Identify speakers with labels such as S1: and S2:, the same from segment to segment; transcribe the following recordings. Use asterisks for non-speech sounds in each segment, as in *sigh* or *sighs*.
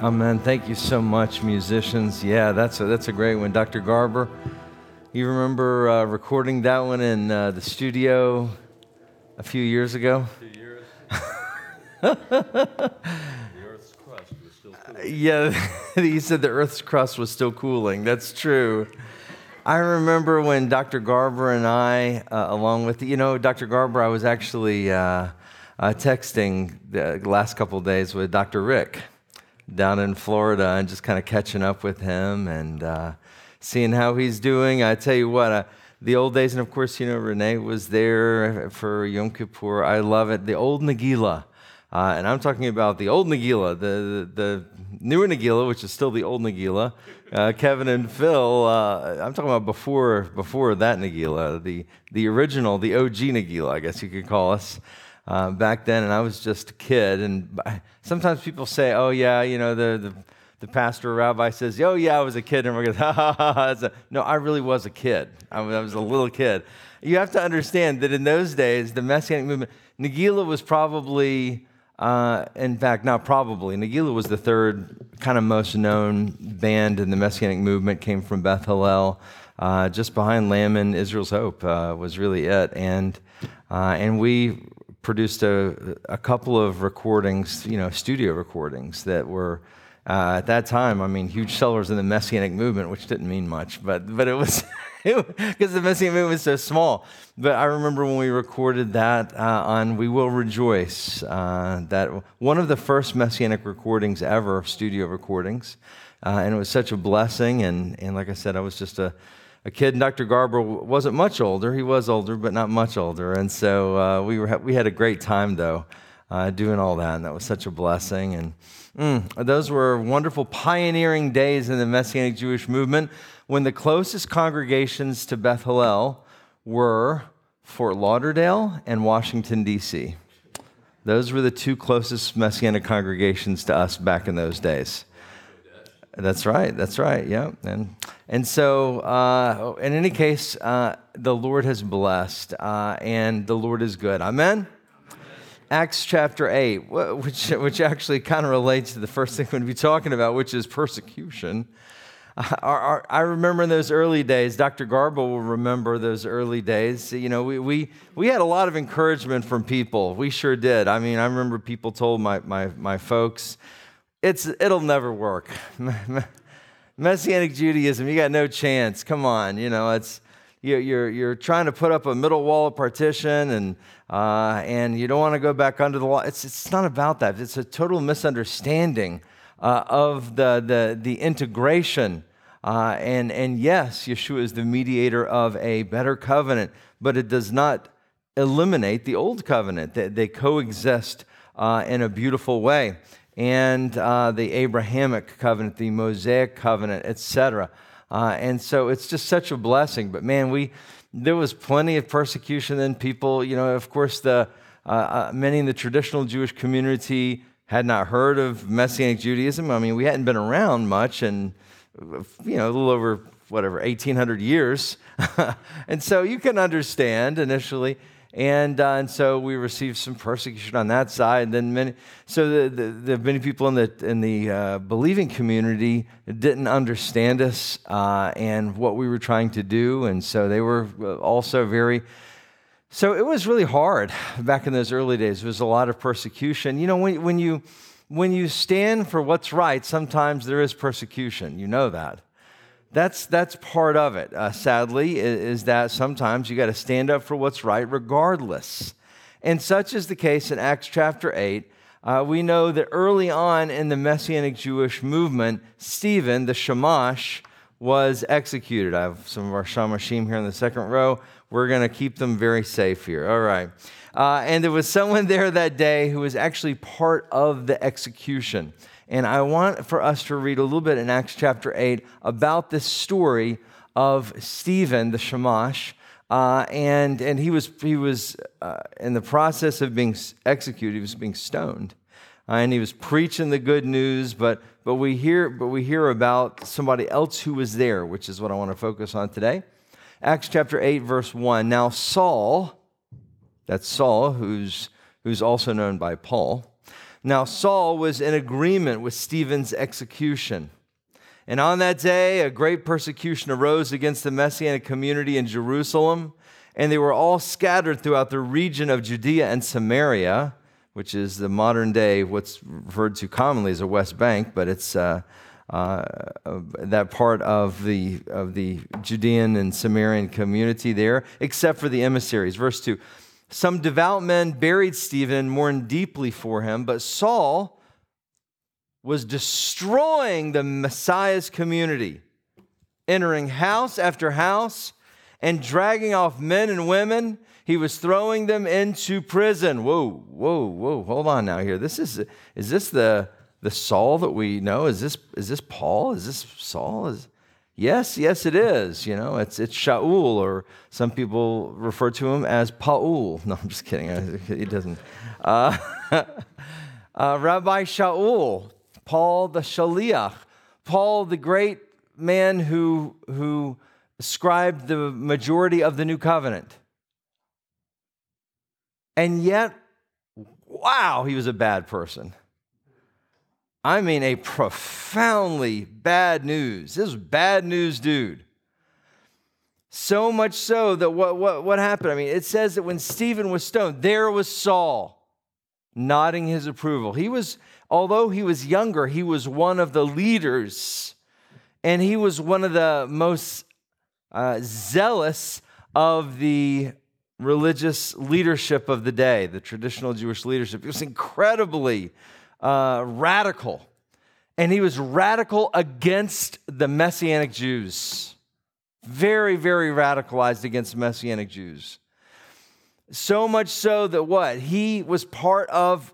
S1: Amen. Thank you so much, musicians. Yeah, that's a, that's a great one. Dr. Garber, you remember uh, recording that one in uh, the studio a few years ago?
S2: Two years. The earth's crust was still cooling.
S1: Yeah, *laughs* he said the Earth's crust was still cooling. That's true. I remember when Dr. Garber and I, uh, along with, you know, Dr. Garber, I was actually uh, uh, texting the last couple days with Dr. Rick down in Florida and just kind of catching up with him and uh, seeing how he's doing. I tell you what, uh, the old days, and of course, you know, Renee was there for Yom Kippur. I love it. The old Nagila. Uh, and I'm talking about the old Nagila, the, the, the newer Nagila, which is still the old Nagila. Uh, Kevin and Phil, uh, I'm talking about before, before that Nagila, the, the original, the OG Nagila, I guess you could call us. Uh, back then, and I was just a kid. And sometimes people say, "Oh yeah, you know the the, the pastor or rabbi says, "Oh yeah, I was a kid," and we're going, *laughs* "Ha ha ha!" No, I really was a kid. I was, a little kid. You have to understand that in those days, the Messianic movement, Nagila was probably uh, in fact, not probably. Nagila was the third kind of most known band in the Messianic movement, came from Beth Hallel. Uh, just behind Lamb and Israel's Hope uh, was really it. And, uh, and we produced a, a couple of recordings, you know, studio recordings that were uh, at that time, I mean, huge sellers in the Messianic movement, which didn't mean much, but, but it was *laughs* because the Messianic movement was so small. But I remember when we recorded that uh, on We Will Rejoice, uh, that one of the first Messianic recordings ever, studio recordings. Uh, and it was such a blessing. And, and like I said, I was just a, a kid. And Dr. Garber wasn't much older. He was older, but not much older. And so uh, we, were, we had a great time, though, uh, doing all that. And that was such a blessing. And mm, those were wonderful pioneering days in the Messianic Jewish movement when the closest congregations to Beth Hallel were Fort Lauderdale and Washington, D.C. Those were the two closest Messianic congregations to us back in those days. That's right. That's right. Yeah. And and so, uh, in any case, uh, the Lord has blessed, uh, and the Lord is good. Amen. Acts chapter 8, which, which actually kind of relates to the first thing we're going to be talking about, which is persecution. Our, our, I remember in those early days, Dr. Garber will remember those early days. You know, we, we, we had a lot of encouragement from people. We sure did. I mean, I remember people told my, my, my folks, it's, it'll never work. *laughs* Messianic Judaism, you got no chance. Come on, you know, it's, you're, you're trying to put up a middle wall of partition and, uh, and you don't want to go back under the law. It's, it's not about that. It's a total misunderstanding uh, of the, the, the integration. Uh, and, and yes, Yeshua is the mediator of a better covenant, but it does not eliminate the old covenant. They, they coexist uh, in a beautiful way. And uh, the Abrahamic covenant, the Mosaic covenant, etc. Uh, and so it's just such a blessing. But man, we there was plenty of persecution. Then people, you know, of course, the uh, uh, many in the traditional Jewish community had not heard of Messianic Judaism. I mean, we hadn't been around much, and you know, a little over whatever 1,800 years. *laughs* and so you can understand initially and, uh, and so we received some persecution on that side. And then many, so the, the, the many people in the, in the uh, believing community didn't understand us uh, and what we were trying to do. And so they were uh, also very, so it was really hard back in those early days. There was a lot of persecution. You know, when, when you, when you stand for what's right, sometimes there is persecution. You know that. That's, that's part of it, uh, sadly, is, that sometimes you got to stand up for what's right regardless. And such is the case in Acts chapter 8. Uh, we know that early on in the Messianic Jewish movement, Stephen, the Shamash, was executed. I have some of our Shamashim here in the second row. We're going to keep them very safe here. All right. Uh, and there was someone there that day who was actually part of the execution. And I want for us to read a little bit in Acts chapter 8 about this story of Stephen, the Shamash. Uh, and and he was, he was uh, in the process of being executed, he was being stoned. Uh, and he was preaching the good news, but, but, we hear, but we hear about somebody else who was there, which is what I want to focus on today. Acts chapter 8, verse 1. Now, Saul, that's Saul, who's, who's also known by Paul. Now, Saul was in agreement with Stephen's execution. And on that day, a great persecution arose against the Messianic community in Jerusalem, and they were all scattered throughout the region of Judea and Samaria which is the modern day, what's referred to commonly as a West Bank, but it's uh, uh, that part of the, of the Judean and Samaritan community there, except for the emissaries. Verse 2 Some devout men buried Stephen and mourned deeply for him, but Saul was destroying the Messiah's community, entering house after house and dragging off men and women he was throwing them into prison. Whoa, whoa, whoa, hold on now here. This is, is this the, the Saul that we know? Is this, is this Paul? Is this Saul? Is, yes, yes, it is. You know, it's, it's Shaul, or some people refer to him as Paul. *laughs* No, I'm just kidding. He doesn't. Uh, *laughs* uh, Rabbi Shaul, Paul the Shaliach, Paul the great man who, who scribed the majority of the new covenant. And yet, wow, he was a bad person. I mean, a profoundly bad news. This is bad news, dude. So much so that what, what, what happened? I mean, it says that when Stephen was stoned, there was Saul nodding his approval. He was, although he was younger, he was one of the leaders, and he was one of the most uh, zealous of the religious leadership of the day, the traditional Jewish leadership. He was incredibly uh, radical. And he was radical against the Messianic Jews. Very, very radicalized against Messianic Jews. So much so that what? He was part of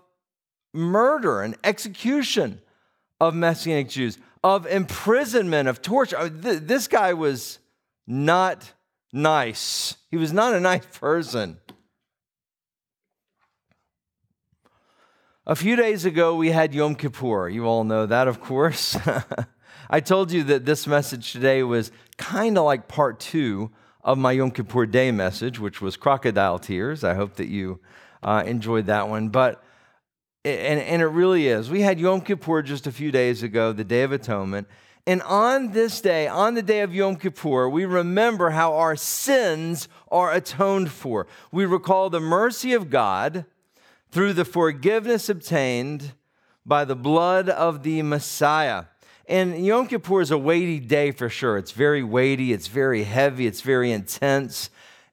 S1: murder and execution of Messianic Jews, of imprisonment, of torture. This guy was not nice. He was not a nice person. A few days ago, we had Yom Kippur. You all know that, of course. *laughs* I told you that this message today was kind of like part two of my Yom Kippur Day message, which was crocodile tears. I hope that you uh, enjoyed that one. But and, and it really is. We had Yom Kippur just a few days ago, the Day of Atonement, and on this day, on the day of Yom Kippur, we remember how our sins are atoned for. We recall the mercy of God through the forgiveness obtained by the blood of the Messiah. And Yom Kippur is a weighty day for sure. It's very weighty, it's very heavy, it's very intense.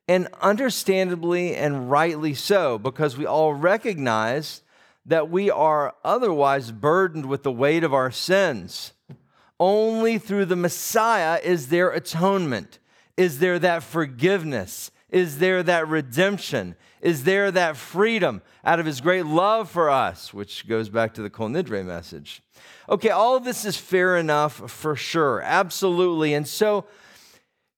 S1: And understandably and rightly so, because we all recognize that we are otherwise burdened with the weight of our sins. Only through the Messiah is there atonement. Is there that forgiveness? Is there that redemption? Is there that freedom out of his great love for us, which goes back to the Kol Nidre message? Okay, all of this is fair enough for sure, absolutely. And so,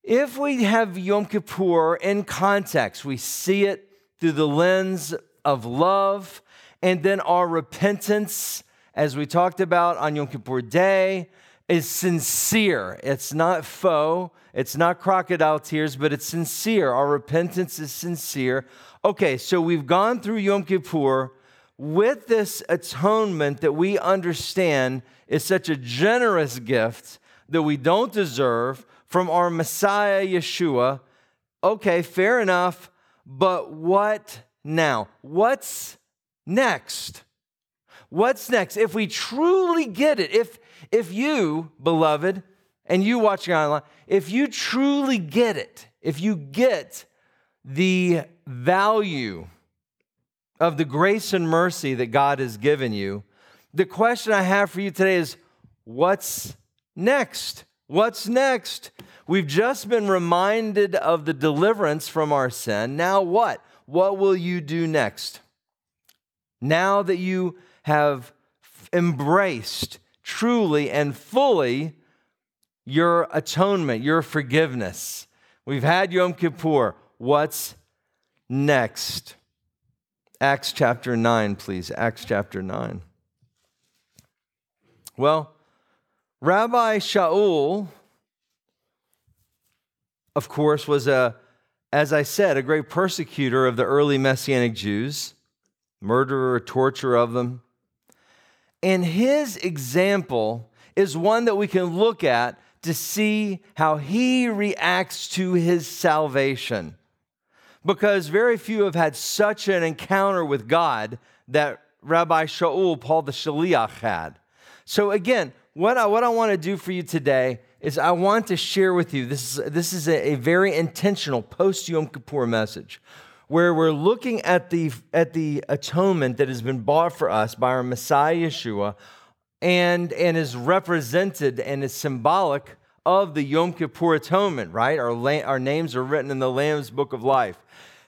S1: if we have Yom Kippur in context, we see it through the lens of love, and then our repentance, as we talked about on Yom Kippur Day, is sincere. It's not faux, it's not crocodile tears, but it's sincere. Our repentance is sincere. Okay, so we've gone through Yom Kippur with this atonement that we understand is such a generous gift that we don't deserve from our Messiah Yeshua. Okay, fair enough, but what now? What's next? What's next? If we truly get it, if, if you, beloved, and you watching online, if you truly get it, if you get the value of the grace and mercy that God has given you, the question I have for you today is what's next? What's next? We've just been reminded of the deliverance from our sin. Now, what? What will you do next? Now that you have embraced truly and fully your atonement, your forgiveness. We've had Yom Kippur. What's next? Acts chapter 9, please. Acts chapter 9. Well, Rabbi Shaul, of course, was a, as I said, a great persecutor of the early Messianic Jews, murderer, torturer of them. And his example is one that we can look at to see how he reacts to his salvation. Because very few have had such an encounter with God that Rabbi Shaul, Paul the Shaliach, had. So, again, what I, what I want to do for you today is I want to share with you this is, this is a, a very intentional post Yom Kippur message where we're looking at the, at the atonement that has been bought for us by our Messiah Yeshua and, and is represented and is symbolic of the Yom Kippur atonement, right? Our, our names are written in the Lamb's book of life.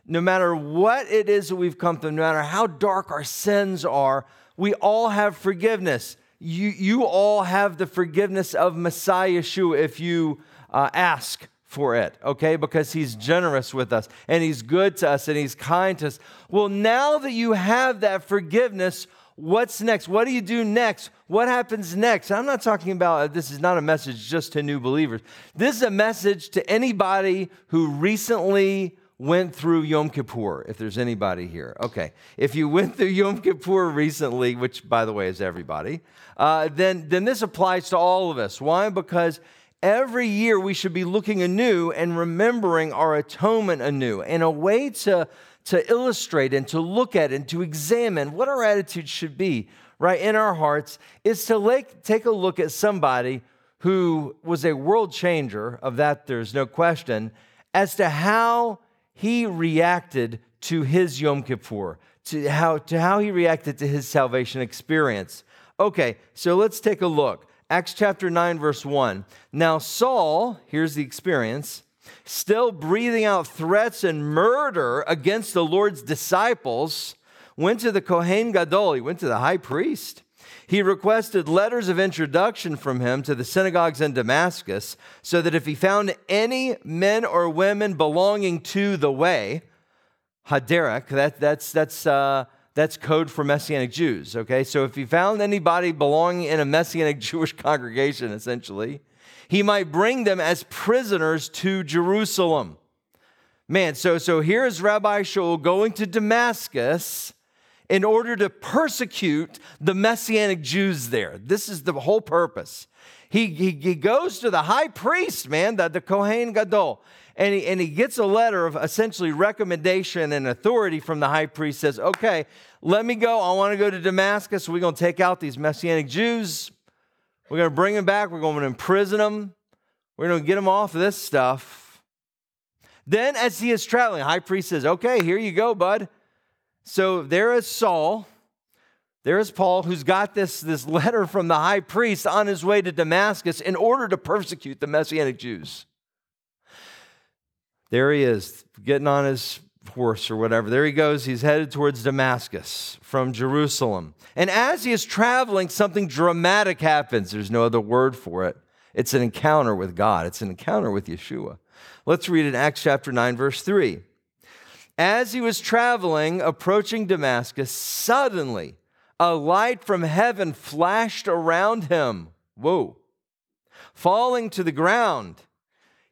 S1: No matter what it is that we've come through, no matter how dark our sins are, we all have forgiveness. You, you all have the forgiveness of Messiah Yeshua if you uh, ask for it, okay? Because he's generous with us and he's good to us and he's kind to us. Well, now that you have that forgiveness, what's next? What do you do next? What happens next? I'm not talking about this is not a message just to new believers. This is a message to anybody who recently went through Yom Kippur, if there's anybody here. Okay. If you went through *laughs* Yom Kippur recently, which by the way is everybody, uh, then, then this applies to all of us. Why? Because every year we should be looking anew and remembering our atonement anew. And a way to to illustrate and to look at and to examine what our attitude should be, right, in our hearts, is to like, take a look at somebody who was a world changer, of that there's no question, as to how he reacted to his Yom Kippur, to how, to how he reacted to his salvation experience. Okay, so let's take a look. Acts chapter 9, verse 1. Now, Saul, here's the experience still breathing out threats and murder against the Lord's disciples, went to the Kohen Gadol, he went to the high priest. He requested letters of introduction from him to the synagogues in Damascus, so that if he found any men or women belonging to the way, Haderach, that, that's, that's, uh, that's code for Messianic Jews, okay? So if he found anybody belonging in a Messianic *laughs* Jewish congregation, essentially, he might bring them as prisoners to Jerusalem. Man, so, so here's Rabbi Shaul going to Damascus in order to persecute the Messianic Jews there. This is the whole purpose. He, he, he goes to the high priest, man, the, the Kohen Gadol, and he, and he gets a letter of essentially recommendation and authority from the high priest, says, okay, let me go. I want to go to Damascus. We're going to take out these Messianic Jews. We're going to bring them back. We're going to imprison them. We're going to get them off of this stuff. Then, as he is traveling, high priest says, Okay, here you go, bud. So there is Saul. There is Paul, who's got this, this letter from the high priest on his way to Damascus in order to persecute the Messianic Jews. There he is, getting on his horse or whatever. There he goes. He's headed towards Damascus from Jerusalem. And as he is traveling, something dramatic happens. There's no other word for it. It's an encounter with God, it's an encounter with Yeshua. Let's read in Acts chapter 9, verse 3. As he was traveling, approaching Damascus, suddenly a light from heaven flashed around him. Whoa. Falling to the ground,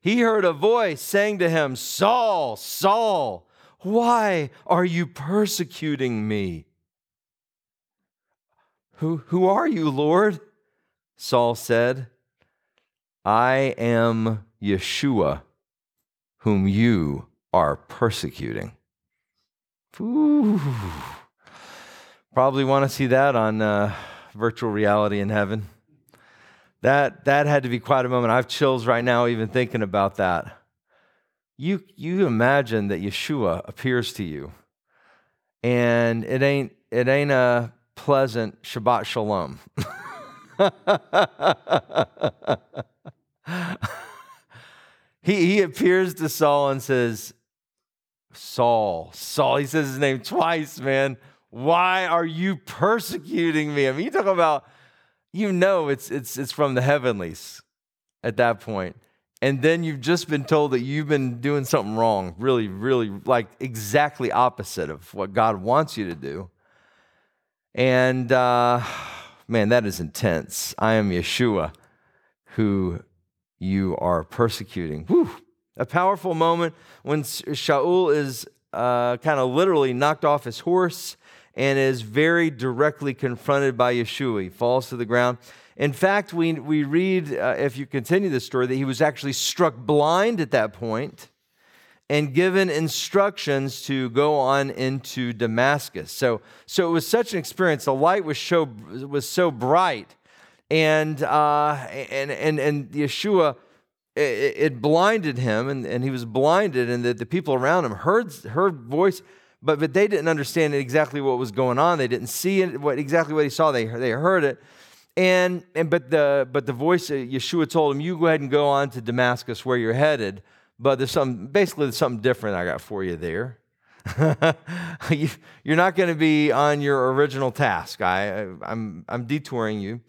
S1: he heard a voice saying to him, Saul, Saul, why are you persecuting me? Who, who are you, Lord? Saul said, I am Yeshua, whom you are persecuting. Ooh. Probably want to see that on uh, virtual reality in heaven. That, that had to be quite a moment. I have chills right now even thinking about that. You, you imagine that Yeshua appears to you, and it ain't, it ain't a pleasant Shabbat Shalom. *laughs* he, he appears to Saul and says, Saul, Saul, he says his name twice, man. Why are you persecuting me? I mean, you talk about, you know, it's, it's, it's from the heavenlies at that point. And then you've just been told that you've been doing something wrong, really, really, like exactly opposite of what God wants you to do. And uh, man, that is intense. I am Yeshua who you are persecuting. Whew. A powerful moment when Shaul is uh, kind of literally knocked off his horse and is very directly confronted by Yeshua. He falls to the ground. In fact, we, we read, uh, if you continue the story, that he was actually struck blind at that point and given instructions to go on into Damascus. So, so it was such an experience. The light was so, was so bright, and, uh, and, and, and Yeshua, it, it blinded him, and, and he was blinded, and the, the people around him heard, heard voice but, but they didn't understand exactly what was going on. They didn't see it, what, exactly what he saw. They, they heard it. And, and but, the, but the voice of Yeshua told him, You go ahead and go on to Damascus where you're headed. But there's some, basically, there's something different I got for you there. *laughs* you're not going to be on your original task. I, I'm, I'm detouring you.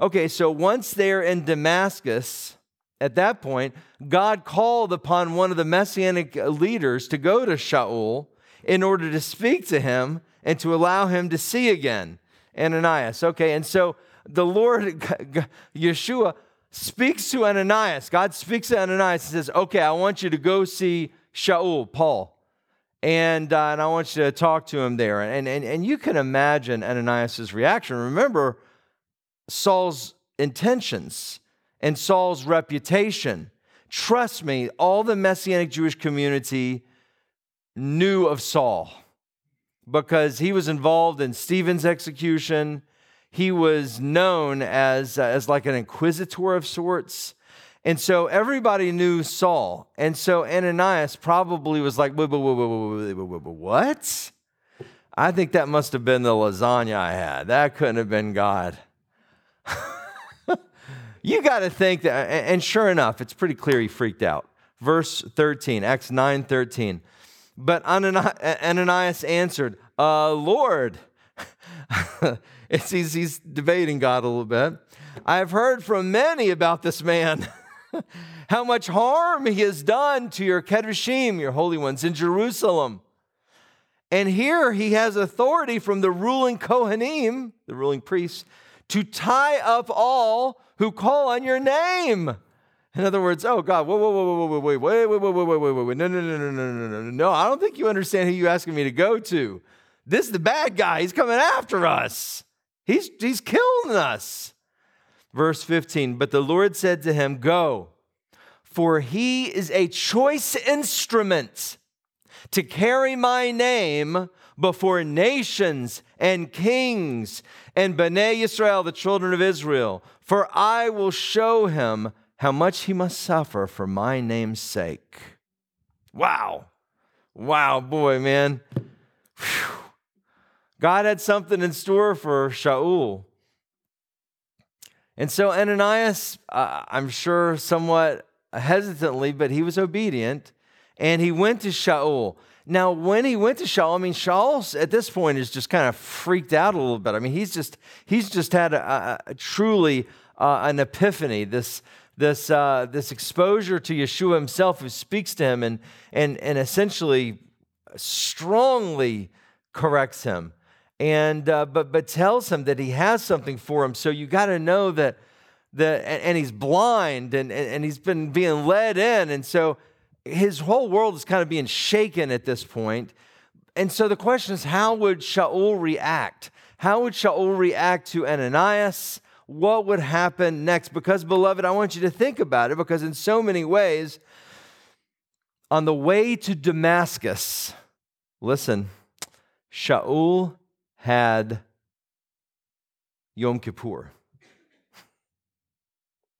S1: Okay, so once they're in Damascus, at that point, God called upon one of the messianic leaders to go to Shaul in order to speak to him and to allow him to see again. Ananias. Okay, and so the Lord, *laughs* Yeshua, speaks to Ananias. God speaks to Ananias and says, Okay, I want you to go see Shaul, Paul. And, uh, and I want you to talk to him there. And, and, and you can imagine Ananias' reaction. Remember Saul's intentions and Saul's reputation. Trust me, all the Messianic Jewish community knew of Saul because he was involved in Stephen's execution. He was known as, as like an inquisitor of sorts. And so everybody knew Saul. And so Ananias probably was like, what? I think that must have been the lasagna I had. That couldn't have been God. *laughs* you got to think that, and sure enough, it's pretty clear he freaked out. Verse 13, Acts 9 13. But Ananias answered, uh, Lord, *laughs* it's, he's, he's debating God a little bit. I've heard from many about this man, *laughs* how much harm he has done to your Kedoshim, your holy ones, in Jerusalem. And here he has authority from the ruling Kohanim, the ruling priests, to tie up all who call on your name. In other words, oh God, whoa, whoa, whoa, whoa, wait, wait, wait, wait, wait, wait, wait, wait, no, no, no, no, no, no, no, no, no. I don't think you understand who you're asking me to go to. This is the bad guy. He's coming after us. He's he's killing us. Verse 15. But the Lord said to him, Go, for he is a choice instrument to carry my name before nations and kings and Bnei Israel, the children of Israel. For I will show him how much he must suffer for my name's sake. Wow. Wow, boy, man. Whew. God had something in store for Shaul. And so Ananias, uh, I'm sure somewhat hesitantly, but he was obedient, and he went to Shaul. Now, when he went to Shaul, I mean, Shaul at this point is just kind of freaked out a little bit. I mean, he's just he's just had a, a, a truly uh, an epiphany. This this, uh, this exposure to Yeshua himself, who speaks to him and, and, and essentially strongly corrects him, and, uh, but, but tells him that he has something for him. So you got to know that, that and, and, he's blind and, and, and he's been being led in. And so his whole world is kind of being shaken at this point. And so the question is, how would Shaul react? How would Shaul react to Ananias? What would happen next. Because, beloved, I want you to think about it because, in so many ways, on the way to Damascus, listen, Shaul had Yom Kippur.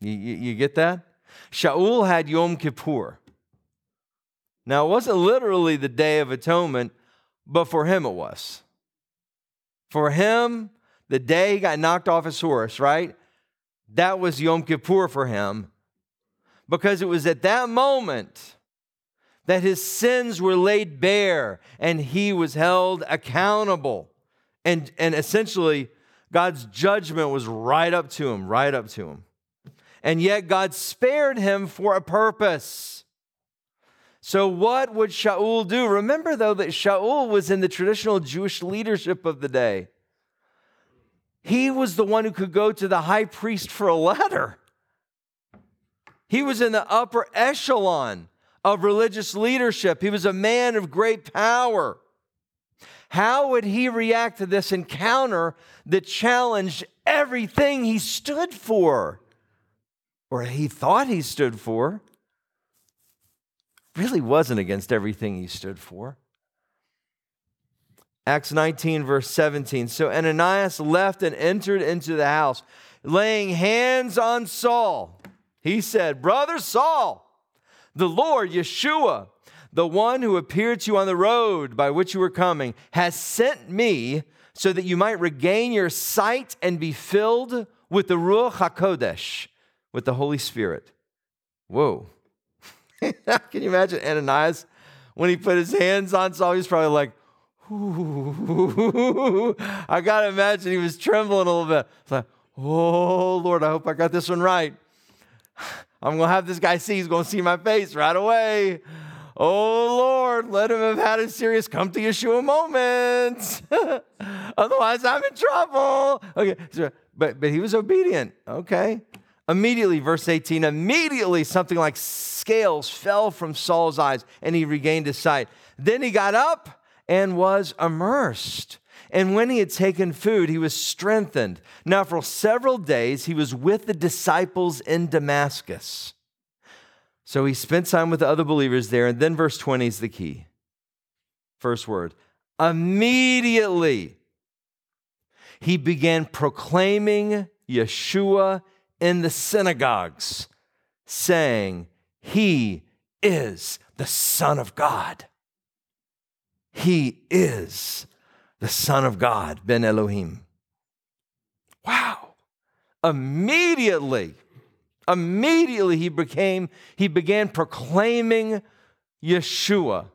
S1: You, you, you get that? Shaul had Yom Kippur. Now, it wasn't literally the Day of Atonement, but for him it was. For him, the day he got knocked off his horse, right? That was Yom Kippur for him because it was at that moment that his sins were laid bare and he was held accountable. And, and essentially, God's judgment was right up to him, right up to him. And yet, God spared him for a purpose. So, what would Shaul do? Remember, though, that Shaul was in the traditional Jewish leadership of the day. He was the one who could go to the high priest for a letter. He was in the upper echelon of religious leadership. He was a man of great power. How would he react to this encounter that challenged everything he stood for or he thought he stood for? Really wasn't against everything he stood for. Acts 19, verse 17. So Ananias left and entered into the house, laying hands on Saul. He said, Brother Saul, the Lord, Yeshua, the one who appeared to you on the road by which you were coming, has sent me so that you might regain your sight and be filled with the Ruach HaKodesh, with the Holy Spirit. Whoa. *laughs* Can you imagine Ananias when he put his hands on Saul? He's probably like, *laughs* I got to imagine he was trembling a little bit. It's like, oh, Lord, I hope I got this one right. *sighs* I'm going to have this guy see. He's going to see my face right away. Oh, Lord, let him have had a serious come to Yeshua moment. *laughs* Otherwise, I'm in trouble. Okay, but, but he was obedient. Okay. Immediately, verse 18, immediately something like scales fell from Saul's eyes and he regained his sight. Then he got up and was immersed. And when he had taken food, he was strengthened. Now, for several days, he was with the disciples in Damascus. So he spent time with the other believers there. And then verse 20 is the key. First word immediately he began proclaiming Yeshua in the synagogues, saying, He is the Son of God. He is the Son of God, Ben Elohim. Wow. Immediately, immediately he became, he began proclaiming Yeshua.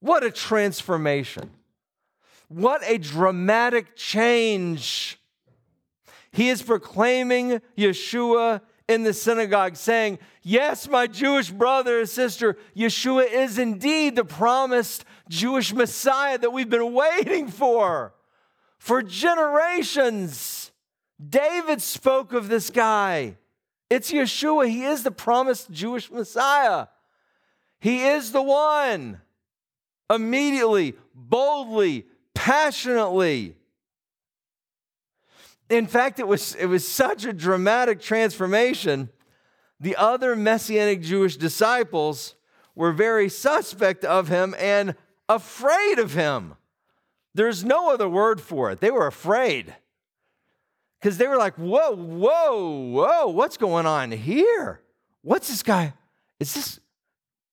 S1: What a transformation. What a dramatic change. He is proclaiming Yeshua in the synagogue, saying, Yes, my Jewish brother and sister, Yeshua is indeed the promised Jewish Messiah that we've been waiting for for generations. David spoke of this guy. It's Yeshua. He is the promised Jewish Messiah. He is the one. Immediately, boldly, passionately. In fact, it was, it was such a dramatic transformation. The other Messianic Jewish disciples were very suspect of him and afraid of him. There's no other word for it. They were afraid because they were like, whoa, whoa, whoa, what's going on here? What's this guy? Is this,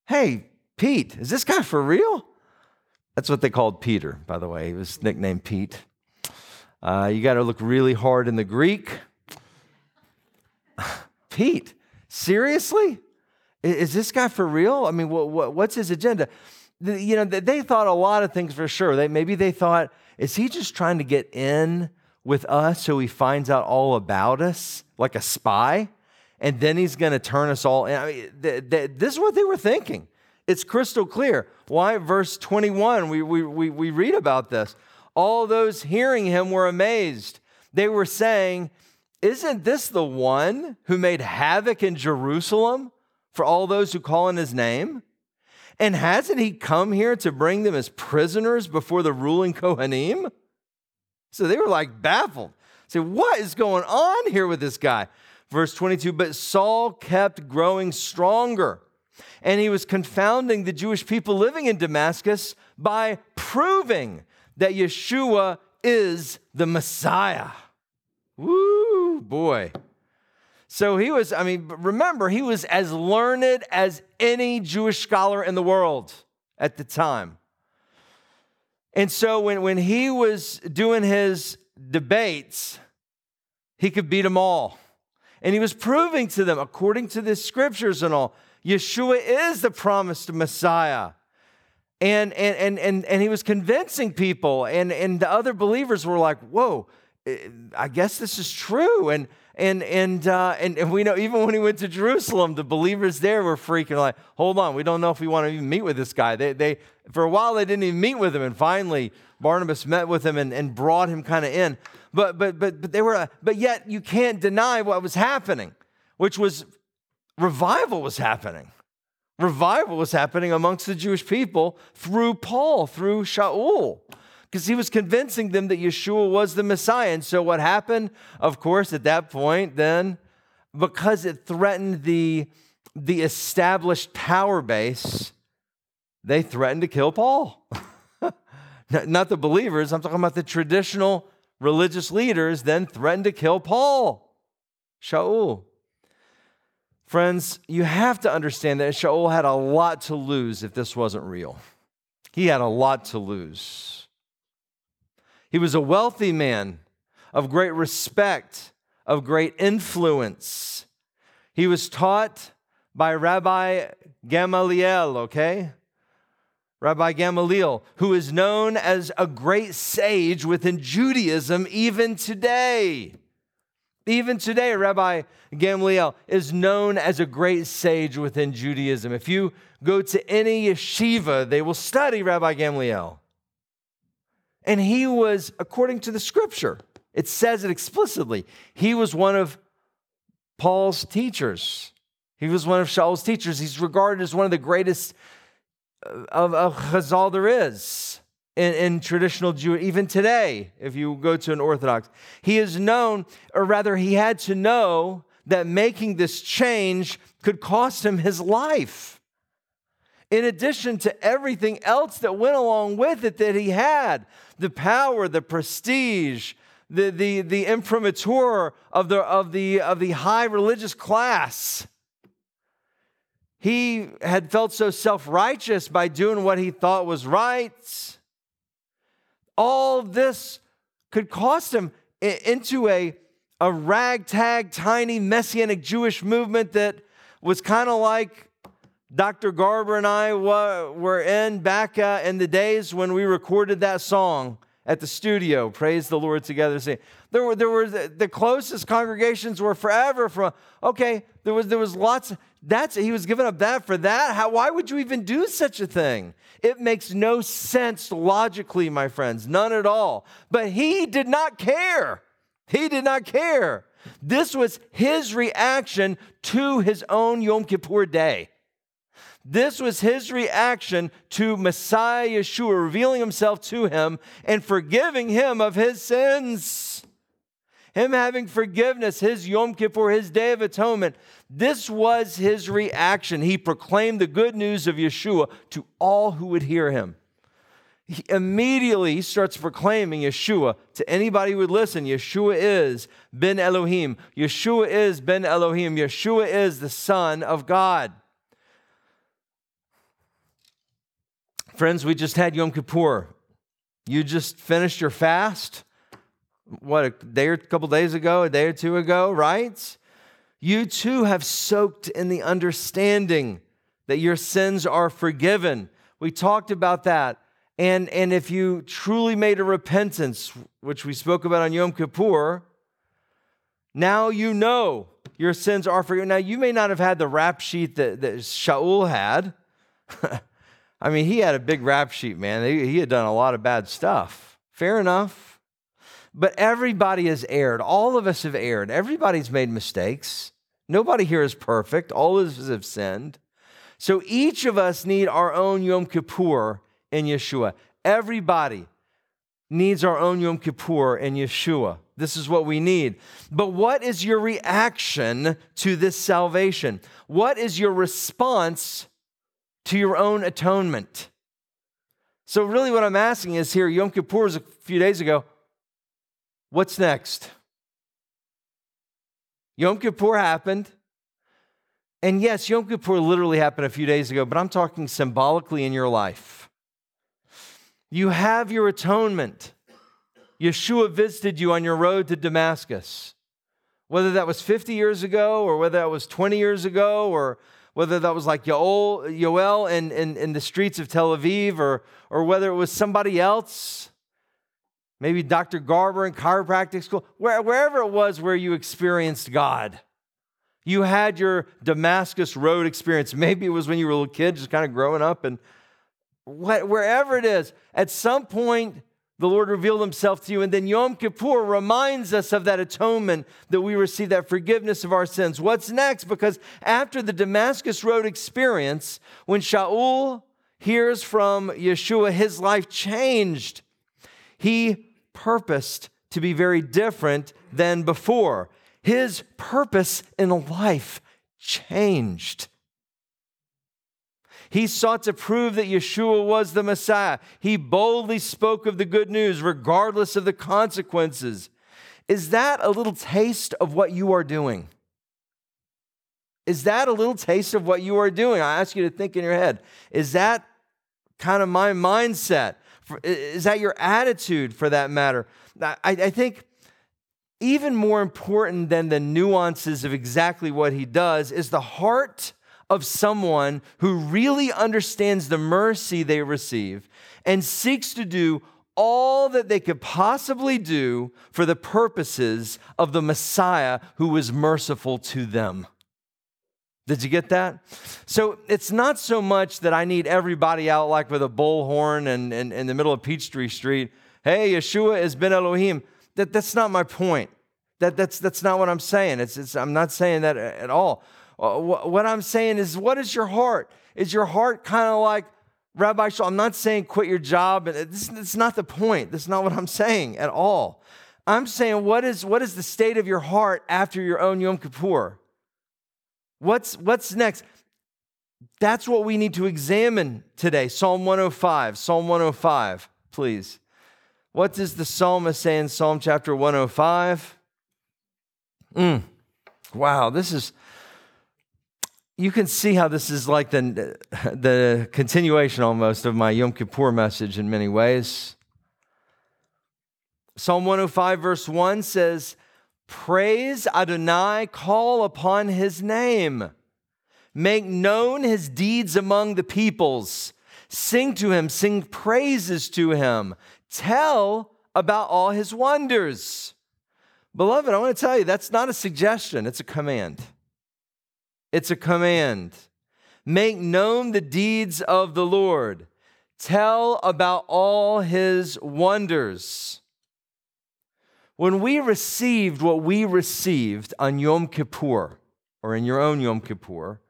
S1: hey, Pete, is this guy for real? That's what they called Peter, by the way. He was nicknamed Pete. Uh, you got to look really hard in the Greek. *laughs* Pete, seriously? Is this guy for real? I mean, what's his agenda? You know, they thought a lot of things for sure. They, maybe they thought, is he just trying to get in with us so he finds out all about us like a spy? And then he's going to turn us all in. I mean, th- th- this is what they were thinking. It's crystal clear. Why? Verse 21, we, we, we, we read about this. All those hearing him were amazed. They were saying, Isn't this the one who made havoc in Jerusalem for all those who call in his name? And hasn't he come here to bring them as prisoners before the ruling Kohanim? So they were like baffled. Say, what is going on here with this guy? Verse 22 But Saul kept growing stronger, and he was confounding the Jewish people living in Damascus by proving that Yeshua is the Messiah. Woo, boy. So he was, I mean, remember, he was as learned as any Jewish scholar in the world at the time. And so when, when he was doing his debates, he could beat them all. And he was proving to them, according to the scriptures and all, Yeshua is the promised Messiah. And, and, and, and, and he was convincing people, and, and the other believers were like, whoa, eh, I guess this is true. And, and, and, uh, and, and we know even when he went to Jerusalem, the believers there were freaking like, hold on, we don't know if we want to even meet with this guy. They, they, for a while, they didn't even meet with him. And finally, Barnabas met with him and, and brought him kind of in. But, but, but, but they were, but yet you can't deny what was happening, which was revival was happening. Revival was happening amongst the Jewish people through Paul, through Shaul because he was convincing them that Yeshua was the Messiah. And so what happened, of course, at that point, then, because it threatened the, the established power base, they threatened to kill Paul. *laughs* Not the believers, I'm talking about the traditional religious leaders, then threatened to kill Paul, Shaul. Friends, you have to understand that Shaul had a lot to lose if this wasn't real. He had a lot to lose. He was a wealthy man of great respect, of great influence. He was taught by Rabbi Gamaliel, okay? Rabbi Gamaliel, who is known as a great sage within Judaism even today. Even today, Rabbi Gamaliel is known as a great sage within Judaism. If you go to any yeshiva, they will study Rabbi Gamaliel. And he was, according to the scripture, it says it explicitly, he was one of Paul's teachers. He was one of Shaul's teachers. He's regarded as one of the greatest uh, of, of Chazal there is in, in traditional Jew, even today, if you go to an Orthodox. He is known, or rather, he had to know that making this change could cost him his life in addition to everything else that went along with it that he had the power, the prestige, the, the, the imprimatur of the, of, the, of the high religious class. He had felt so self righteous by doing what he thought was right. All this could cost him into a, a ragtag, tiny, messianic Jewish movement that was kind of like Dr. Garber and I were in back uh, in the days when we recorded that song at the studio. Praise the Lord together. There were, there were the closest congregations were forever from, okay, there was, there was lots. That's, he was giving up that for that. How, why would you even do such a thing? It makes no sense logically, my friends, none at all. But he did not care. He did not care. This was his reaction to his own Yom Kippur day. This was his reaction to Messiah Yeshua revealing himself to him and forgiving him of his sins. Him having forgiveness, his Yom Kippur, his Day of Atonement. This was his reaction. He proclaimed the good news of Yeshua to all who would hear him. He immediately he starts proclaiming Yeshua to anybody who would listen. Yeshua is Ben Elohim. Yeshua is Ben Elohim. Yeshua is the Son of God. Friends, we just had Yom Kippur. You just finished your fast, what, a day or a couple days ago, a day or two ago, right? You too have soaked in the understanding that your sins are forgiven. We talked about that. And, and if you truly made a repentance, which we spoke about on Yom Kippur, now you know your sins are forgiven. Now, you may not have had the rap sheet that, that Shaul had. *laughs* I mean, he had a big rap sheet, man. He, he had done a lot of bad stuff. Fair enough. But everybody has erred. All of us have erred. Everybody's made mistakes. Nobody here is perfect. All of us have sinned. So each of us need our own Yom Kippur in Yeshua. Everybody needs our own Yom Kippur in Yeshua. This is what we need. But what is your reaction to this salvation? What is your response to your own atonement. So, really, what I'm asking is here Yom Kippur was a few days ago. What's next? Yom Kippur happened. And yes, Yom Kippur literally happened a few days ago, but I'm talking symbolically in your life. You have your atonement. Yeshua visited you on your road to Damascus. Whether that was 50 years ago, or whether that was 20 years ago, or whether that was like Yoel, Yoel in, in, in the streets of Tel Aviv, or, or whether it was somebody else, maybe Dr. Garber in chiropractic school, where, wherever it was where you experienced God. You had your Damascus Road experience. Maybe it was when you were a little kid, just kind of growing up, and wherever it is, at some point, the Lord revealed himself to you. And then Yom Kippur reminds us of that atonement that we receive, that forgiveness of our sins. What's next? Because after the Damascus Road experience, when Shaul hears from Yeshua, his life changed. He purposed to be very different than before. His purpose in life changed. He sought to prove that Yeshua was the Messiah. He boldly spoke of the good news, regardless of the consequences. Is that a little taste of what you are doing? Is that a little taste of what you are doing? I ask you to think in your head. Is that kind of my mindset? Is that your attitude for that matter? I, think even more important than the nuances of exactly what he does is the heart of someone who really understands the mercy they receive and seeks to do all that they could possibly do for the purposes of the Messiah who was merciful to them. Did you get that? So it's not so much that I need everybody out like with a bullhorn and, in the middle of Peachtree Street. Hey, Yeshua has Ben Elohim. That, that's not my point. That, that's, that's not what I'm saying. It's, it's, I'm not saying that at all. Uh, what I'm saying is, what is your heart? Is your heart kind of like Rabbi Shaul? I'm not saying quit your job. This, is not the point. That's not what I'm saying at all. I'm saying, what is, what is the state of your heart after your own Yom Kippur? What's, what's next? That's what we need to examine today. Psalm 105. Psalm 105, please. What does the psalmist say in Psalm chapter 105? Mm. Wow, this is you can see how this is like the, the continuation almost of my Yom Kippur message in many ways. Psalm 105, verse 1 says, Praise Adonai, call upon his name, make known his deeds among the peoples, sing to him, sing praises to him, tell about all his wonders. Beloved, I want to tell you, that's not a suggestion, it's a command. It's a command. Make known the deeds of the Lord. Tell about all his wonders. When we received what we received on Yom Kippur, or in your own Yom Kippur,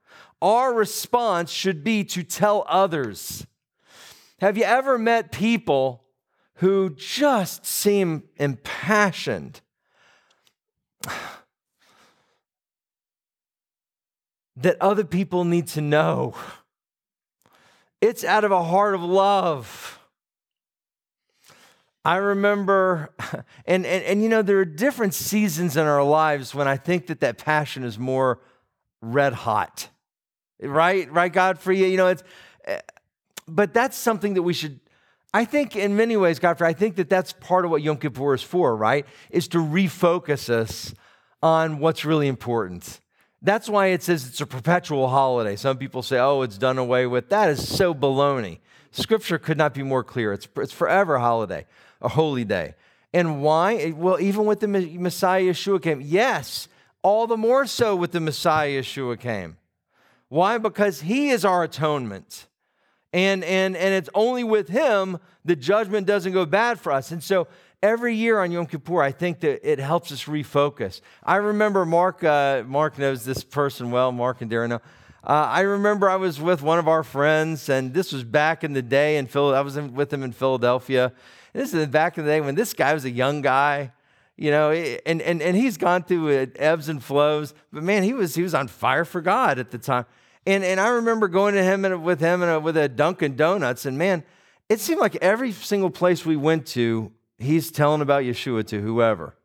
S1: our response should be to tell others. Have you ever met people who just seem impassioned? That other people need to know. It's out of a heart of love. I remember, *laughs* and, and, and you know, there are different seasons in our lives when I think that that passion is more red hot. Right? Right, Godfrey? You know, it's, eh, but that's something that we should, I think in many ways, Godfrey, I think that that's part of what Yom Kippur is for, right? Is to refocus us on what's really important. That's why it says it's a perpetual holiday. Some people say, oh, it's done away with. That is so baloney. Scripture could not be more clear. It's, it's forever holiday, a holy day. And why? Well, even with the Messiah Yeshua came. Yes, all the more so with the Messiah Yeshua came. Why? Because he is our atonement. And, and, and it's only with him the judgment doesn't go bad for us. And so every year on Yom Kippur, I think that it helps us refocus. I remember Mark, uh, Mark knows this person well, Mark and Darren know. Uh, I remember I was with one of our friends, and this was back in the day in Phil. I was in, with him in Philadelphia. This is back in the day when this guy was a young guy, you know, and, and, and he's gone through ebbs and flows. But man, he was, he was on fire for God at the time. And, and I remember going to him and with him and a, with a Dunkin' Donuts, and man, it seemed like every single place we went to, he's telling about Yeshua to whoever.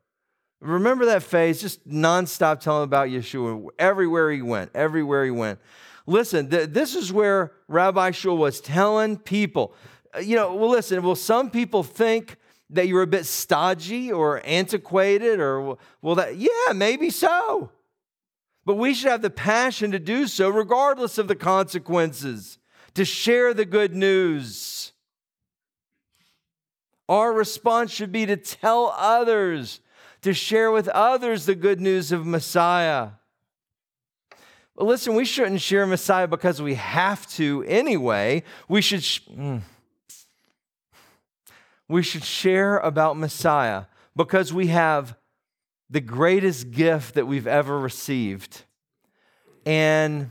S1: Remember that phase? Just nonstop telling about Yeshua everywhere he went, everywhere he went. Listen, th- this is where Rabbi Shaul was telling people, uh, you know, well, listen, will some people think that you're a bit stodgy or antiquated or, well, that, yeah, maybe so. But we should have the passion to do so regardless of the consequences, to share the good news. Our response should be to tell others, to share with others the good news of Messiah. But listen, we shouldn't share Messiah because we have to anyway. We should. Sh- mm. We should share about Messiah because we have the greatest gift that we've ever received. And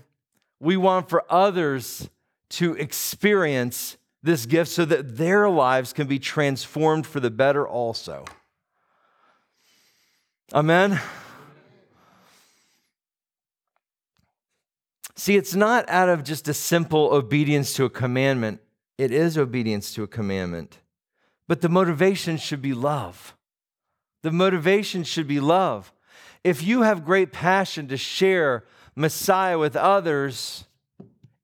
S1: we want for others to experience this gift so that their lives can be transformed for the better also. Amen. See, it's not out of just a simple obedience to a commandment, it is obedience to a commandment. But the motivation should be love. The motivation should be love. If you have great passion to share Messiah with others,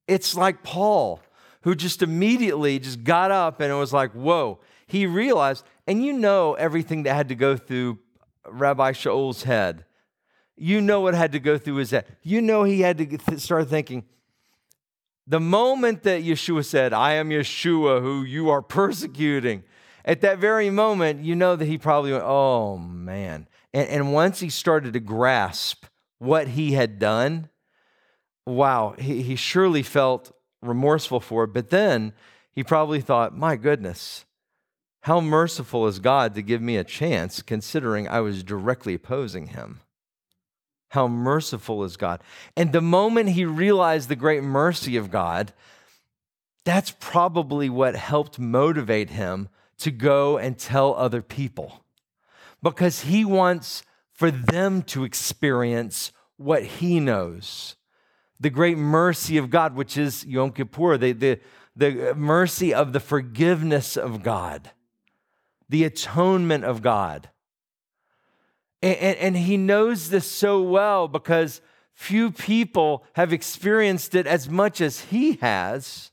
S1: it's like Paul, who just immediately just got up and it was like, whoa. He realized, and you know everything that had to go through Rabbi Shaul's head. You know what had to go through his head. You know he had to start thinking, the moment that Yeshua said, I am Yeshua who you are persecuting, at that very moment, you know that he probably went, oh man. And, and once he started to grasp what he had done, wow, he, he surely felt remorseful for. But then he probably thought, my goodness, how merciful is God to give me a chance considering I was directly opposing him? How merciful is God? And the moment he realized the great mercy of God, that's probably what helped motivate him to go and tell other people because he wants for them to experience what he knows the great mercy of God, which is Yom Kippur, the, the, the mercy of the forgiveness of God, the atonement of God. And, and, and he knows this so well because few people have experienced it as much as he has.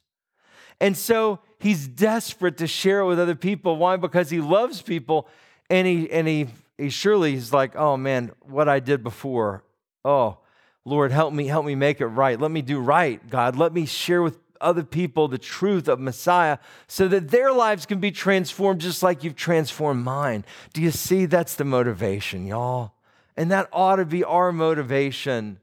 S1: And so he's desperate to share it with other people. Why? Because he loves people and he and he he surely is like, oh man, what I did before. Oh, Lord, help me, help me make it right. Let me do right, God. Let me share with other people the truth of Messiah so that their lives can be transformed just like you've transformed mine. Do you see? That's the motivation, y'all. And that ought to be our motivation.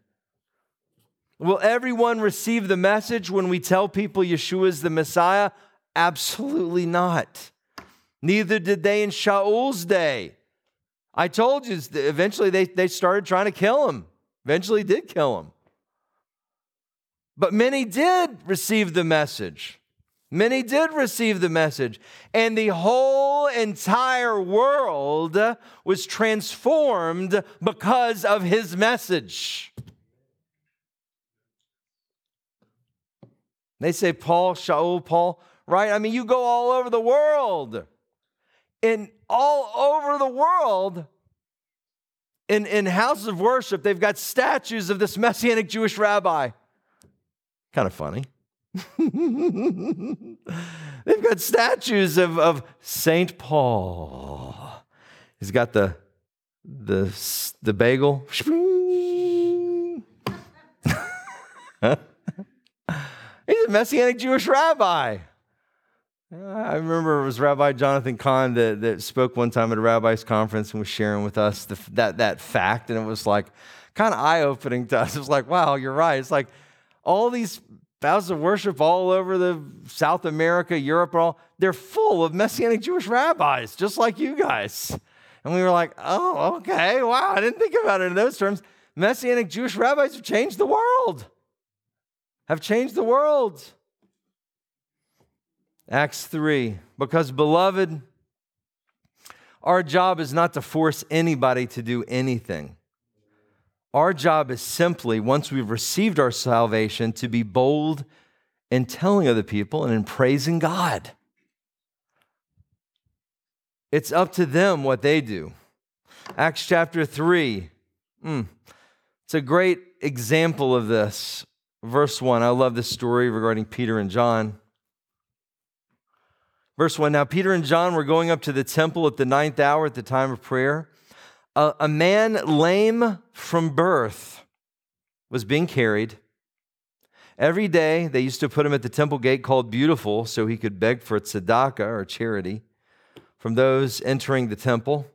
S1: Will everyone receive the message when we tell people Yeshua is the Messiah? Absolutely not. Neither did they in Shaul's day. I told you, eventually they, they started trying to kill him. Eventually did kill him. But many did receive the message. Many did receive the message. And the whole entire world was transformed because of his message. They say Paul, Shaul, Paul, right? I mean, you go all over the world. And all over the world, in, in houses of worship, they've got statues of this Messianic Jewish rabbi. Kind of funny. *laughs* they've got statues of, of St. Paul. He's got the, the, the bagel. *laughs* He's a Messianic Jewish rabbi. I remember it was Rabbi Jonathan Cahn that, that spoke one time at a rabbi's conference and was sharing with us the, that, that fact. And it was like kind of eye opening to us. It was like, wow, you're right. It's like all these houses of worship all over the South America, Europe, all they're full of Messianic Jewish rabbis, just like you guys. And we were like, oh, okay, wow, I didn't think about it in those terms. Messianic Jewish rabbis have changed the world have changed the world. Acts 3. Because, beloved, our job is not to force anybody to do anything. Our job is simply, once we've received our salvation, to be bold in telling other people and in praising God. It's up to them what they do. Acts chapter 3. Mm. It's a great example of this. Verse 1. I love this story regarding Peter and John. Verse 1 Now Peter and John were going up to the temple at the ninth hour at the time of prayer. A, a man lame from birth was being carried. Every day they used to put him at the temple gate called Beautiful so he could beg for tzedakah or charity from those entering the temple.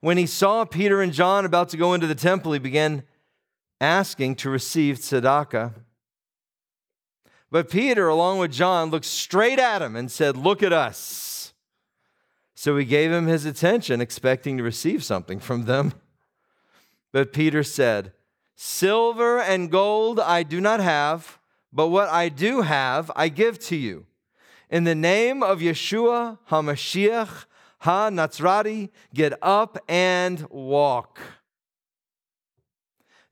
S1: When he saw Peter and John about to go into the temple, he began asking to receive tzedakah. But Peter, along with John, looked straight at him and said, Look at us. So he gave him his attention, expecting to receive something from them. But Peter said, Silver and gold I do not have, but what I do have I give to you. In the name of Yeshua HaMashiach HaNatzrati, get up and walk.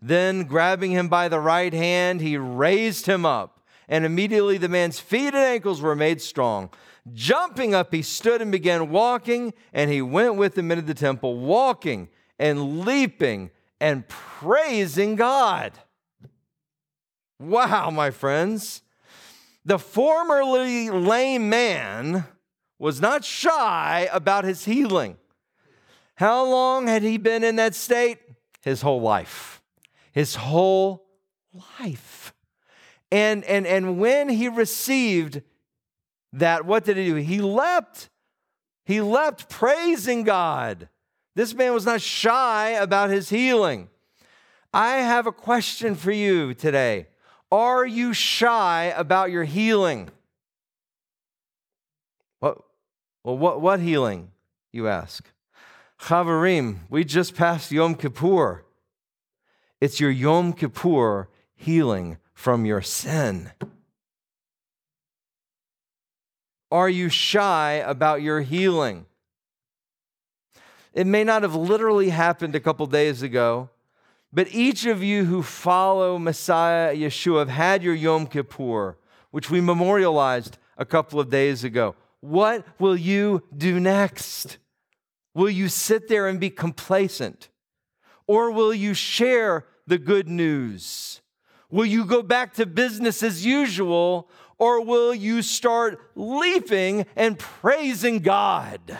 S1: Then, grabbing him by the right hand, he raised him up, and immediately the man's feet and ankles were made strong. Jumping up, he stood and began walking, and he went with them into the temple, walking and leaping and praising God. Wow, my friends. The formerly lame man was not shy about his healing. How long had he been in that state? His whole life. His whole life. And, and, and when he received that, what did he do? He leapt. He leapt praising God. This man was not shy about his healing. I have a question for you today. Are you shy about your healing? What, well, what, what healing, you ask? Chaverim, we just passed Yom Kippur. It's your Yom Kippur healing from your sin. Are you shy about your healing? It may not have literally happened a couple days ago, but each of you who follow Messiah Yeshua have had your Yom Kippur, which we memorialized a couple of days ago. What will you do next? Will you sit there and be complacent? Or will you share the good news? Will you go back to business as usual? Or will you start leaping and praising God?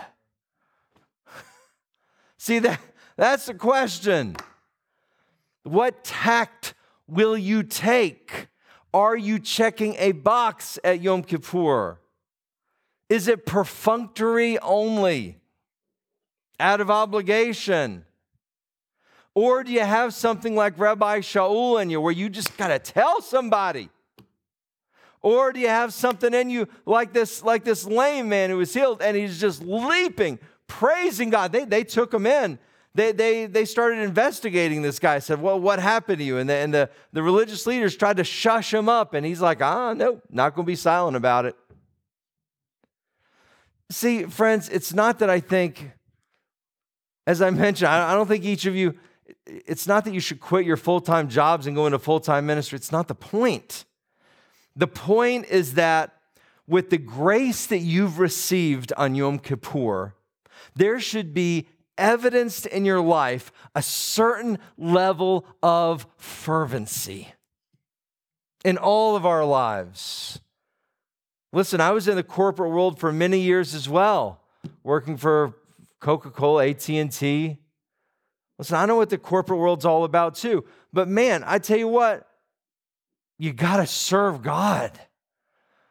S1: *laughs* See, that, that's the question. What tact will you take? Are you checking a box at Yom Kippur? Is it perfunctory only, out of obligation? Or do you have something like Rabbi Shaul in you where you just got to tell somebody? Or do you have something in you like this, like this lame man who was healed and he's just leaping, praising God. They, they took him in. They, they, they started investigating this guy, said, Well, what happened to you? And, the, and the, the religious leaders tried to shush him up, and he's like, Ah, no, not going to be silent about it. See, friends, it's not that I think, as I mentioned, I don't think each of you, it's not that you should quit your full time jobs and go into full time ministry. It's not the point. The point is that with the grace that you've received on Yom Kippur, there should be evidenced in your life a certain level of fervency in all of our lives. Listen, I was in the corporate world for many years as well, working for Coca-Cola, AT&T. Listen, I know what the corporate world's all about too. But man, I tell you what, you got to serve God.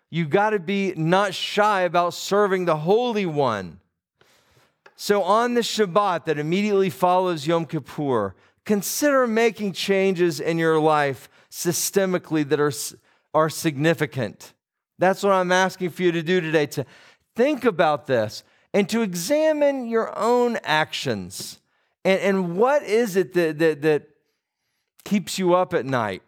S1: You got to be not shy about serving the Holy One. So, on the Shabbat that immediately follows Yom Kippur, consider making changes in your life systemically that are, are significant. That's what I'm asking for you to do today to think about this and to examine your own actions. And, and what is it that, that, that keeps you up at night?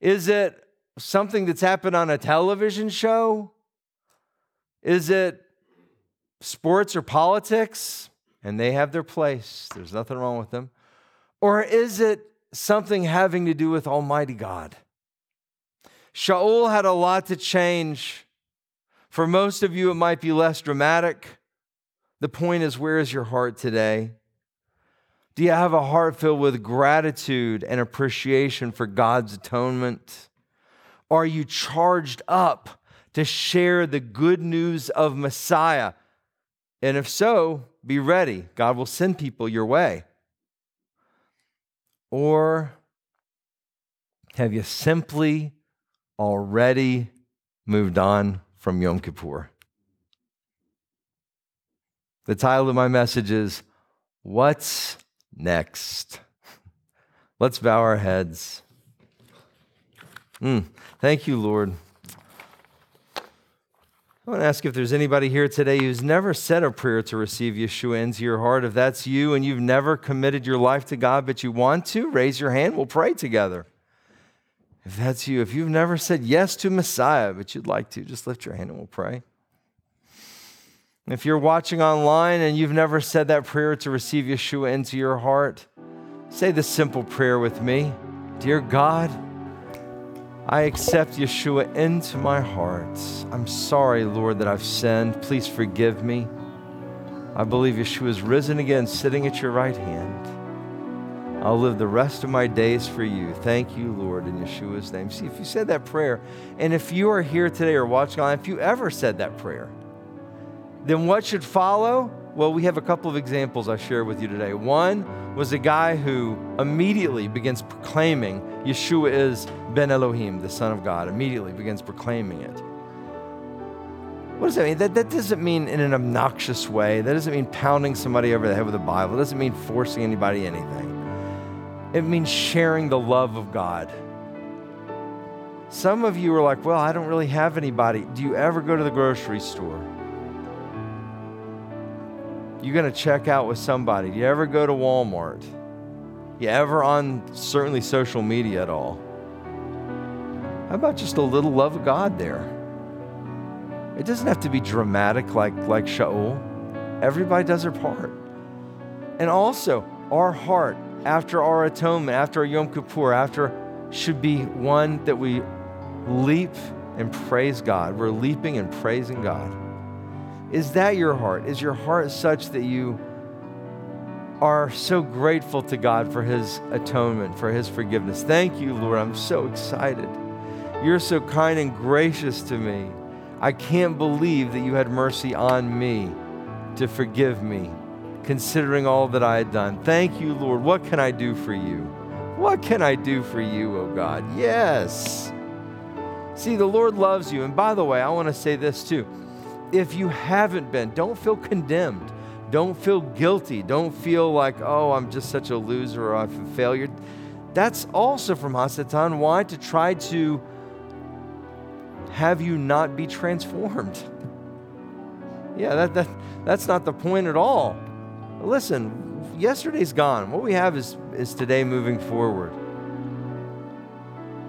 S1: Is it something that's happened on a television show? Is it sports or politics, and they have their place. There's nothing wrong with them. Or is it something having to do with Almighty God? Shaul had a lot to change. For most of you, it might be less dramatic. The point is, where is your heart today? Do you have a heart filled with gratitude and appreciation for God's atonement? Are you charged up to share the good news of Messiah? And if so, be ready. God will send people your way. Or have you simply already moved on from Yom Kippur? The title of my message is What's Next? Let's bow our heads. Mm, thank you, Lord. I want to ask if there's anybody here today who's never said a prayer to receive Yeshua into your heart. If that's you and you've never committed your life to God, but you want to, raise your hand. We'll pray together. If that's you, if you've never said yes to Messiah, but you'd like to, just lift your hand and we'll pray. If you're watching online and you've never said that prayer to receive Yeshua into your heart, say this simple prayer with me Dear God, I accept Yeshua into my heart. I'm sorry, Lord, that I've sinned. Please forgive me. I believe Yeshua is risen again, sitting at your right hand. I'll live the rest of my days for you. Thank you, Lord, in Yeshua's name. See, if you said that prayer, and if you are here today or watching online, if you ever said that prayer, then what should follow? Well, we have a couple of examples I share with you today. One was a guy who immediately begins proclaiming Yeshua is Ben Elohim, the Son of God, immediately begins proclaiming it. What does that mean? That, that doesn't mean in an obnoxious way. That doesn't mean pounding somebody over the head with the Bible. It doesn't mean forcing anybody anything. It means sharing the love of God. Some of you are like, well, I don't really have anybody. Do you ever go to the grocery store? You going to check out with somebody? Do you ever go to Walmart? You ever on certainly social media at all? How about just a little love of God there? It doesn't have to be dramatic like, like Shaul. Everybody does their part. And also, our heart after our atonement, after our Yom Kippur, after should be one that we leap and praise God. We're leaping and praising God. Is that your heart? Is your heart such that you are so grateful to God for His atonement, for His forgiveness? Thank you, Lord. I'm so excited. You're so kind and gracious to me. I can't believe that you had mercy on me to forgive me, considering all that I had done. Thank you, Lord. What can I do for you? What can I do for you, oh God? Yes. See, the Lord loves you. And by the way, I want to say this too if you haven't been, don't feel condemned. Don't feel guilty. Don't feel like, oh, I'm just such a loser or I'm a failure. That's also from Hasatan. Why? To try to have you not be transformed. Yeah, that, that, that's not the point at all. Listen, yesterday's gone. What we have is, is today moving forward.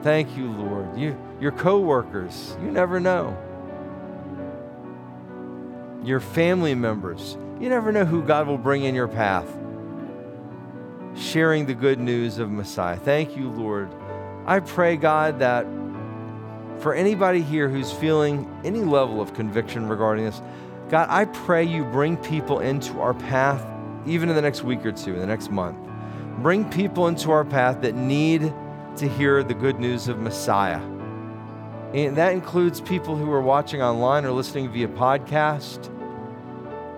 S1: Thank you, Lord. You, your coworkers, you never know your family members. You never know who God will bring in your path. Sharing the good news of Messiah. Thank you, Lord. I pray, God, that for anybody here who's feeling any level of conviction regarding this, God, I pray you bring people into our path, even in the next week or two, in the next month. Bring people into our path that need to hear the good news of Messiah. And that includes people who are watching online or listening via podcast.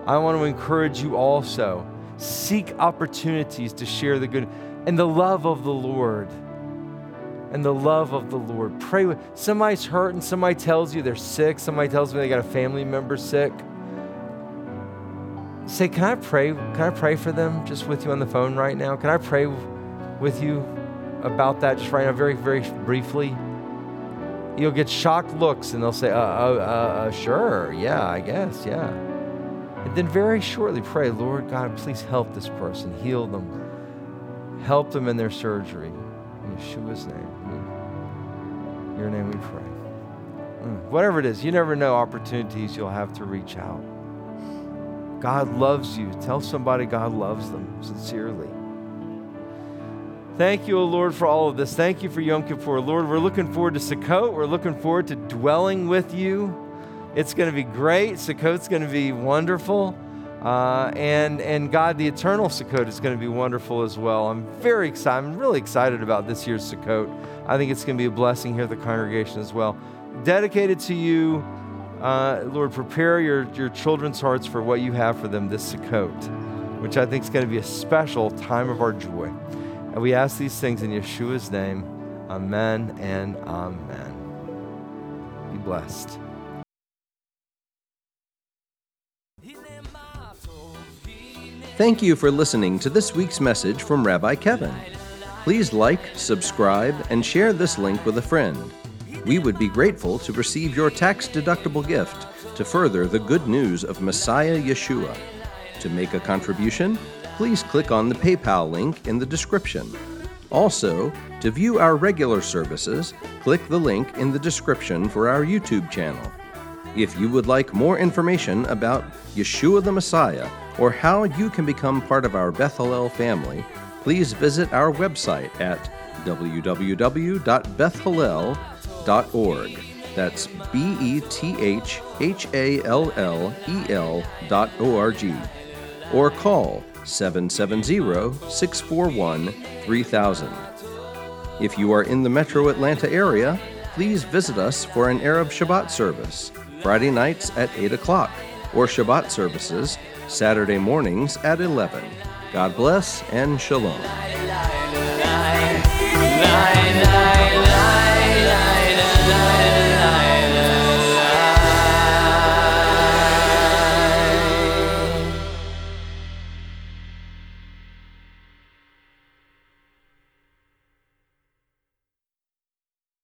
S1: I want to encourage you also seek opportunities to share the good and the love of the Lord. And the love of the Lord. Pray with somebody's hurt and somebody tells you they're sick, somebody tells me they got a family member sick. Say, can I pray? Can I pray for them just with you on the phone right now? Can I pray with you about that just right now, very, very briefly? You'll get shocked looks and they'll say, uh, uh, uh, uh sure, yeah, I guess, yeah. And then very shortly pray, Lord God, please help this person, heal them, help them in their surgery. In Yeshua's name. Your name we pray. Mm. Whatever it is, you never know opportunities you'll have to reach out. God loves you. Tell somebody God loves them sincerely. Thank you, O Lord, for all of this. Thank you for Yom Kippur. Lord, we're looking forward to Sukkot. We're looking forward to dwelling with you. It's going to be great. Sukkot's going to be wonderful. Uh, and, and God, the eternal Sukkot is going to be wonderful as well. I'm very excited. I'm really excited about this year's Sukkot. I think it's going to be a blessing here at the congregation as well. Dedicated to you, uh, Lord, prepare your, your children's hearts for what you have for them this Sukkot, which I think is going to be a special time of our joy. And we ask these things in Yeshua's name. Amen and amen. Be blessed.
S3: Thank you for listening to this week's message from Rabbi Kevin. Please like, subscribe, and share this link with a friend. We would be grateful to receive your tax deductible gift to further the good news of Messiah Yeshua. To make a contribution, please click on the PayPal link in the description. Also, to view our regular services, click the link in the description for our YouTube channel. If you would like more information about Yeshua the Messiah or how you can become part of our Beth Hallel family, please visit our website at www.bethhallel.org. That's B E T H H A L L E L dot O R G. Or call 770 641 3000. If you are in the metro Atlanta area, please visit us for an Erev Shabbat service, Friday nights at 8 o'clock, or Shabbat services, Saturday mornings at 11. God bless and shalom.